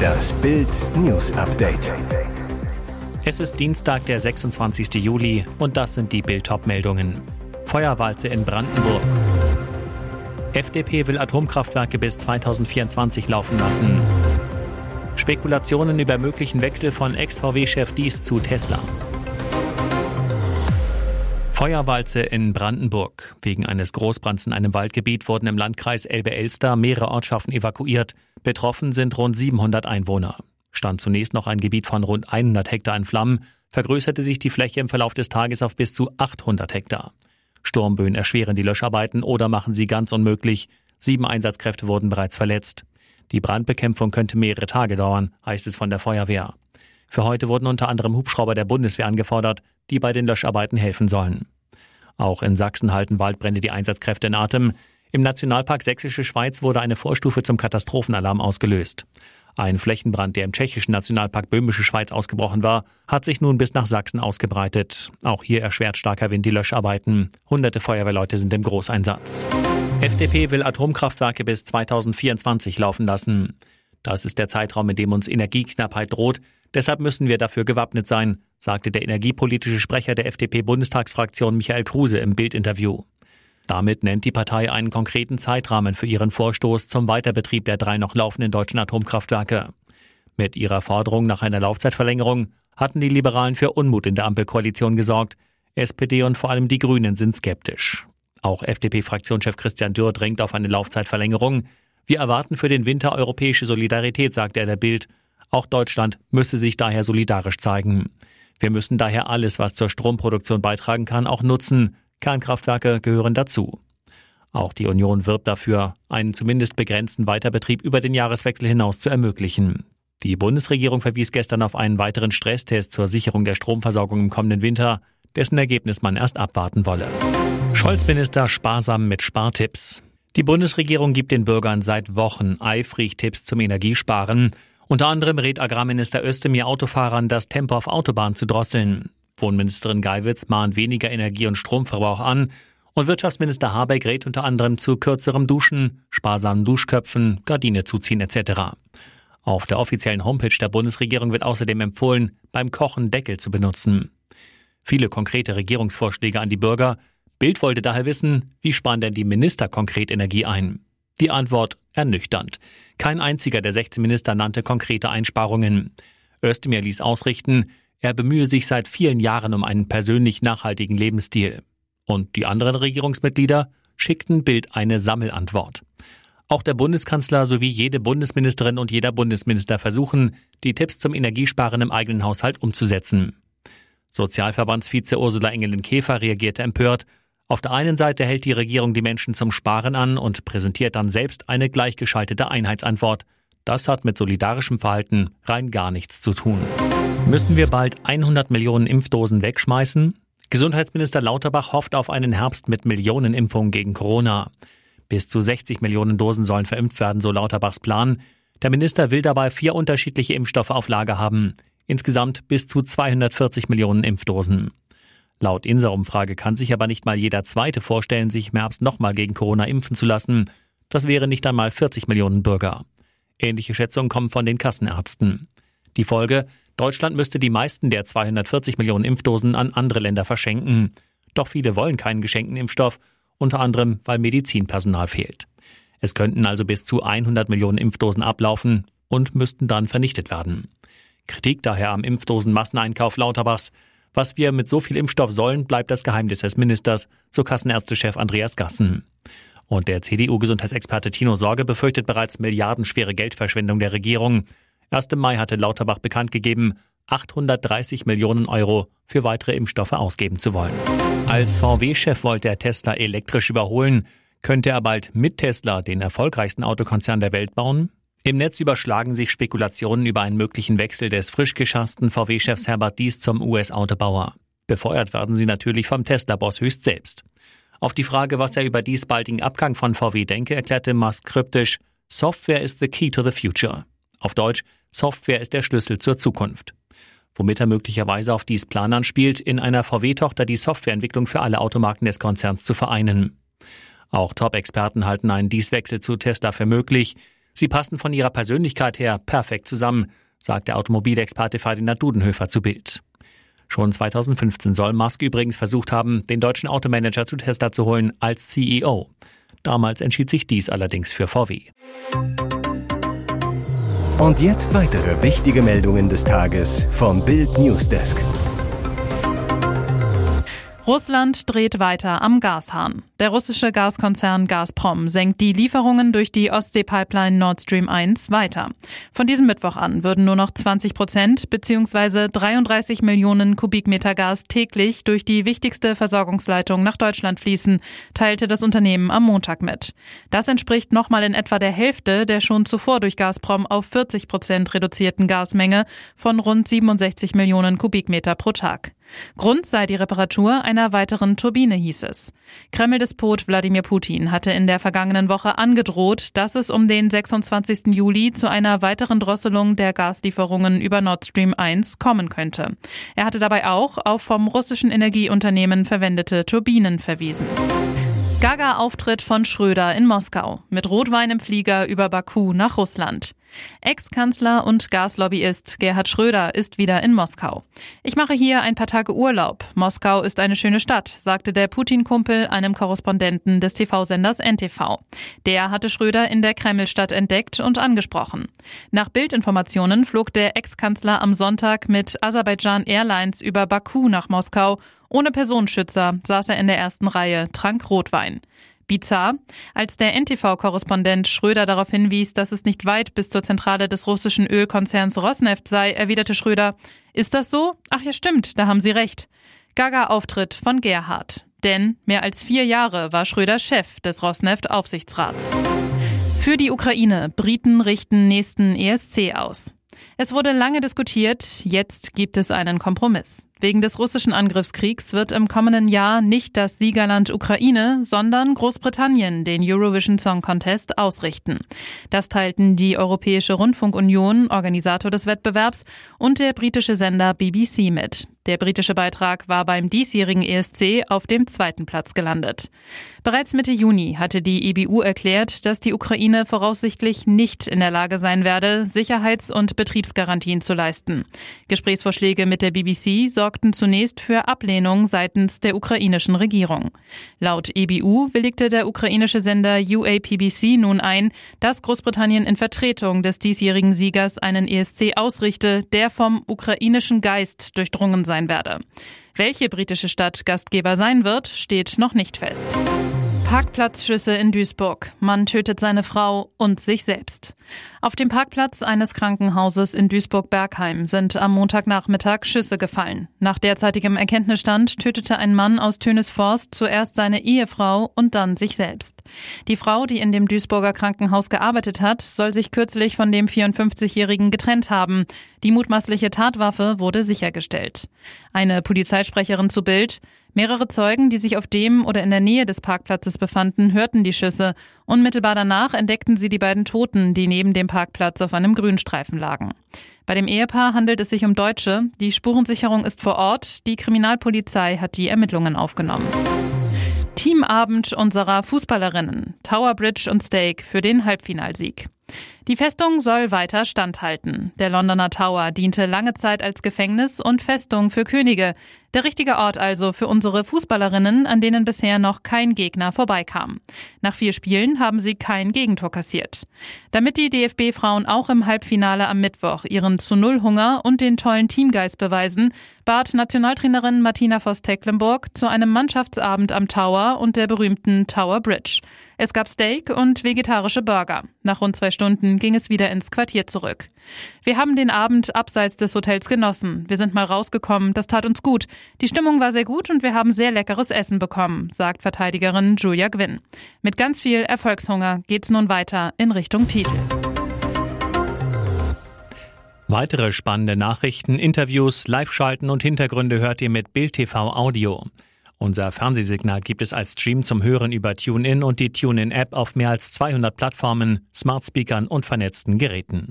Das Bild News Update. Es ist Dienstag, der 26. Juli und das sind die Bild meldungen Feuerwalze in Brandenburg. FDP will Atomkraftwerke bis 2024 laufen lassen. Spekulationen über möglichen Wechsel von Ex-VW-Chef Dies zu Tesla. Feuerwalze in Brandenburg. Wegen eines Großbrands in einem Waldgebiet wurden im Landkreis Elbe-Elster mehrere Ortschaften evakuiert. Betroffen sind rund 700 Einwohner. Stand zunächst noch ein Gebiet von rund 100 Hektar in Flammen, vergrößerte sich die Fläche im Verlauf des Tages auf bis zu 800 Hektar. Sturmböen erschweren die Löscharbeiten oder machen sie ganz unmöglich. Sieben Einsatzkräfte wurden bereits verletzt. Die Brandbekämpfung könnte mehrere Tage dauern, heißt es von der Feuerwehr. Für heute wurden unter anderem Hubschrauber der Bundeswehr angefordert, die bei den Löscharbeiten helfen sollen. Auch in Sachsen halten Waldbrände die Einsatzkräfte in Atem. Im Nationalpark Sächsische Schweiz wurde eine Vorstufe zum Katastrophenalarm ausgelöst. Ein Flächenbrand, der im tschechischen Nationalpark Böhmische Schweiz ausgebrochen war, hat sich nun bis nach Sachsen ausgebreitet. Auch hier erschwert starker Wind die Löscharbeiten. Hunderte Feuerwehrleute sind im Großeinsatz. FDP will Atomkraftwerke bis 2024 laufen lassen. Das ist der Zeitraum, in dem uns Energieknappheit droht. Deshalb müssen wir dafür gewappnet sein, sagte der energiepolitische Sprecher der FDP-Bundestagsfraktion Michael Kruse im Bildinterview. Damit nennt die Partei einen konkreten Zeitrahmen für ihren Vorstoß zum Weiterbetrieb der drei noch laufenden deutschen Atomkraftwerke. Mit ihrer Forderung nach einer Laufzeitverlängerung hatten die Liberalen für Unmut in der Ampelkoalition gesorgt. SPD und vor allem die Grünen sind skeptisch. Auch FDP-Fraktionschef Christian Dürr drängt auf eine Laufzeitverlängerung. Wir erwarten für den Winter europäische Solidarität, sagt er der Bild. Auch Deutschland müsse sich daher solidarisch zeigen. Wir müssen daher alles, was zur Stromproduktion beitragen kann, auch nutzen. Kernkraftwerke gehören dazu. Auch die Union wirbt dafür, einen zumindest begrenzten Weiterbetrieb über den Jahreswechsel hinaus zu ermöglichen. Die Bundesregierung verwies gestern auf einen weiteren Stresstest zur Sicherung der Stromversorgung im kommenden Winter, dessen Ergebnis man erst abwarten wolle. Scholz-Minister sparsam mit Spartipps. Die Bundesregierung gibt den Bürgern seit Wochen eifrig Tipps zum Energiesparen. Unter anderem rät Agrarminister Özdemir Autofahrern, das Tempo auf Autobahn zu drosseln. Wohnministerin Geiwitz mahnt weniger Energie- und Stromverbrauch an. Und Wirtschaftsminister Habeck rät unter anderem zu kürzerem Duschen, sparsamen Duschköpfen, Gardine zuziehen etc. Auf der offiziellen Homepage der Bundesregierung wird außerdem empfohlen, beim Kochen Deckel zu benutzen. Viele konkrete Regierungsvorschläge an die Bürger. Bild wollte daher wissen, wie sparen denn die Minister konkret Energie ein? Die Antwort ernüchternd. Kein einziger der 16 Minister nannte konkrete Einsparungen. Özdemir ließ ausrichten, er bemühe sich seit vielen Jahren um einen persönlich nachhaltigen Lebensstil. Und die anderen Regierungsmitglieder schickten Bild eine Sammelantwort. Auch der Bundeskanzler sowie jede Bundesministerin und jeder Bundesminister versuchen, die Tipps zum Energiesparen im eigenen Haushalt umzusetzen. Sozialverbandsvize Ursula Engelin-Käfer reagierte empört auf der einen Seite hält die Regierung die Menschen zum Sparen an und präsentiert dann selbst eine gleichgeschaltete Einheitsantwort. Das hat mit solidarischem Verhalten rein gar nichts zu tun. Müssen wir bald 100 Millionen Impfdosen wegschmeißen? Gesundheitsminister Lauterbach hofft auf einen Herbst mit Millionen Impfungen gegen Corona. Bis zu 60 Millionen Dosen sollen verimpft werden, so Lauterbachs Plan. Der Minister will dabei vier unterschiedliche Impfstoffe auf Lager haben. Insgesamt bis zu 240 Millionen Impfdosen. Laut INSA-Umfrage kann sich aber nicht mal jeder Zweite vorstellen, sich im Herbst nochmal gegen Corona impfen zu lassen. Das wäre nicht einmal 40 Millionen Bürger. Ähnliche Schätzungen kommen von den Kassenärzten. Die Folge, Deutschland müsste die meisten der 240 Millionen Impfdosen an andere Länder verschenken. Doch viele wollen keinen geschenkten Impfstoff, unter anderem weil Medizinpersonal fehlt. Es könnten also bis zu 100 Millionen Impfdosen ablaufen und müssten dann vernichtet werden. Kritik daher am Impfdosenmasseneinkauf Lauterbachs. Was wir mit so viel Impfstoff sollen, bleibt das Geheimnis des Ministers, so Kassenärztechef Andreas Gassen. Und der CDU-Gesundheitsexperte Tino Sorge befürchtet bereits milliardenschwere Geldverschwendung der Regierung. Erst im Mai hatte Lauterbach bekannt gegeben, 830 Millionen Euro für weitere Impfstoffe ausgeben zu wollen. Als VW-Chef wollte er Tesla elektrisch überholen. Könnte er bald mit Tesla den erfolgreichsten Autokonzern der Welt bauen? Im Netz überschlagen sich Spekulationen über einen möglichen Wechsel des frisch geschassten VW-Chefs Herbert Dies zum US-Autobauer. Befeuert werden sie natürlich vom Tesla-Boss höchst selbst. Auf die Frage, was er über dies baldigen Abgang von VW denke, erklärte Musk kryptisch, Software is the key to the future. Auf Deutsch, Software ist der Schlüssel zur Zukunft. Womit er möglicherweise auf dies Plan anspielt, in einer VW-Tochter die Softwareentwicklung für alle Automarken des Konzerns zu vereinen. Auch Top-Experten halten einen Dieswechsel zu Tesla für möglich. Sie passen von ihrer Persönlichkeit her perfekt zusammen, sagt der Automobilexperte Ferdinand Dudenhöfer zu Bild. Schon 2015 soll Musk übrigens versucht haben, den deutschen Automanager zu Tesla zu holen als CEO. Damals entschied sich dies allerdings für VW. Und jetzt weitere wichtige Meldungen des Tages vom Bild Newsdesk. Russland dreht weiter am Gashahn. Der russische Gaskonzern Gazprom senkt die Lieferungen durch die Ostsee-Pipeline Nord Stream 1 weiter. Von diesem Mittwoch an würden nur noch 20 Prozent bzw. 33 Millionen Kubikmeter Gas täglich durch die wichtigste Versorgungsleitung nach Deutschland fließen, teilte das Unternehmen am Montag mit. Das entspricht nochmal in etwa der Hälfte der schon zuvor durch Gazprom auf 40 Prozent reduzierten Gasmenge von rund 67 Millionen Kubikmeter pro Tag. Grund sei die Reparatur einer weiteren Turbine, hieß es. Kreml-Despot Wladimir Putin hatte in der vergangenen Woche angedroht, dass es um den 26. Juli zu einer weiteren Drosselung der Gaslieferungen über Nord Stream 1 kommen könnte. Er hatte dabei auch auf vom russischen Energieunternehmen verwendete Turbinen verwiesen. Gaga-Auftritt von Schröder in Moskau mit Rotwein im Flieger über Baku nach Russland. Ex-Kanzler und Gaslobbyist Gerhard Schröder ist wieder in Moskau. Ich mache hier ein paar Tage Urlaub. Moskau ist eine schöne Stadt, sagte der Putin-Kumpel einem Korrespondenten des TV-Senders NTV. Der hatte Schröder in der Kremlstadt entdeckt und angesprochen. Nach Bildinformationen flog der Ex-Kanzler am Sonntag mit Aserbaidschan Airlines über Baku nach Moskau ohne Personenschützer saß er in der ersten Reihe, trank Rotwein. Bizarr. Als der NTV-Korrespondent Schröder darauf hinwies, dass es nicht weit bis zur Zentrale des russischen Ölkonzerns Rosneft sei, erwiderte Schröder, ist das so? Ach ja, stimmt, da haben Sie recht. Gaga-Auftritt von Gerhard. Denn mehr als vier Jahre war Schröder Chef des Rosneft-Aufsichtsrats. Für die Ukraine. Briten richten nächsten ESC aus. Es wurde lange diskutiert, jetzt gibt es einen Kompromiss. Wegen des russischen Angriffskriegs wird im kommenden Jahr nicht das Siegerland Ukraine, sondern Großbritannien den Eurovision Song Contest ausrichten. Das teilten die Europäische Rundfunkunion, Organisator des Wettbewerbs, und der britische Sender BBC mit. Der britische Beitrag war beim diesjährigen ESC auf dem zweiten Platz gelandet. Bereits Mitte Juni hatte die EBU erklärt, dass die Ukraine voraussichtlich nicht in der Lage sein werde, Sicherheits- und Betriebsgarantien zu leisten. Gesprächsvorschläge mit der BBC sorgten zunächst für Ablehnung seitens der ukrainischen Regierung. Laut EBU willigte der ukrainische Sender UAPBC nun ein, dass Großbritannien in Vertretung des diesjährigen Siegers einen ESC ausrichte, der vom ukrainischen Geist durchdrungen sein werde. Welche britische Stadt Gastgeber sein wird, steht noch nicht fest. Parkplatzschüsse in Duisburg. Man tötet seine Frau und sich selbst. Auf dem Parkplatz eines Krankenhauses in Duisburg-Bergheim sind am Montagnachmittag Schüsse gefallen. Nach derzeitigem Erkenntnisstand tötete ein Mann aus Tönesforst zuerst seine Ehefrau und dann sich selbst. Die Frau, die in dem Duisburger Krankenhaus gearbeitet hat, soll sich kürzlich von dem 54-Jährigen getrennt haben. Die mutmaßliche Tatwaffe wurde sichergestellt. Eine Polizeisprecherin zu Bild Mehrere Zeugen, die sich auf dem oder in der Nähe des Parkplatzes befanden, hörten die Schüsse. Unmittelbar danach entdeckten sie die beiden Toten, die neben dem Parkplatz auf einem Grünstreifen lagen. Bei dem Ehepaar handelt es sich um Deutsche. Die Spurensicherung ist vor Ort. Die Kriminalpolizei hat die Ermittlungen aufgenommen. Teamabend unserer Fußballerinnen. Tower Bridge und Steak für den Halbfinalsieg. Die Festung soll weiter standhalten. Der Londoner Tower diente lange Zeit als Gefängnis und Festung für Könige. Der richtige Ort also für unsere Fußballerinnen, an denen bisher noch kein Gegner vorbeikam. Nach vier Spielen haben sie kein Gegentor kassiert. Damit die DFB-Frauen auch im Halbfinale am Mittwoch ihren zu Null Hunger und den tollen Teamgeist beweisen, bat Nationaltrainerin Martina Voss-Tecklenburg zu einem Mannschaftsabend am Tower und der berühmten Tower Bridge. Es gab Steak und vegetarische Burger. Nach rund zwei Stunden ging es wieder ins Quartier zurück. Wir haben den Abend abseits des Hotels genossen. Wir sind mal rausgekommen, das tat uns gut. Die Stimmung war sehr gut und wir haben sehr leckeres Essen bekommen, sagt Verteidigerin Julia Gwynn. Mit ganz viel Erfolgshunger geht's nun weiter in Richtung Titel. Weitere spannende Nachrichten, Interviews, Live-Schalten und Hintergründe hört ihr mit Bild TV Audio. Unser Fernsehsignal gibt es als Stream zum Hören über TuneIn und die TuneIn-App auf mehr als 200 Plattformen, Smartspeakern und vernetzten Geräten.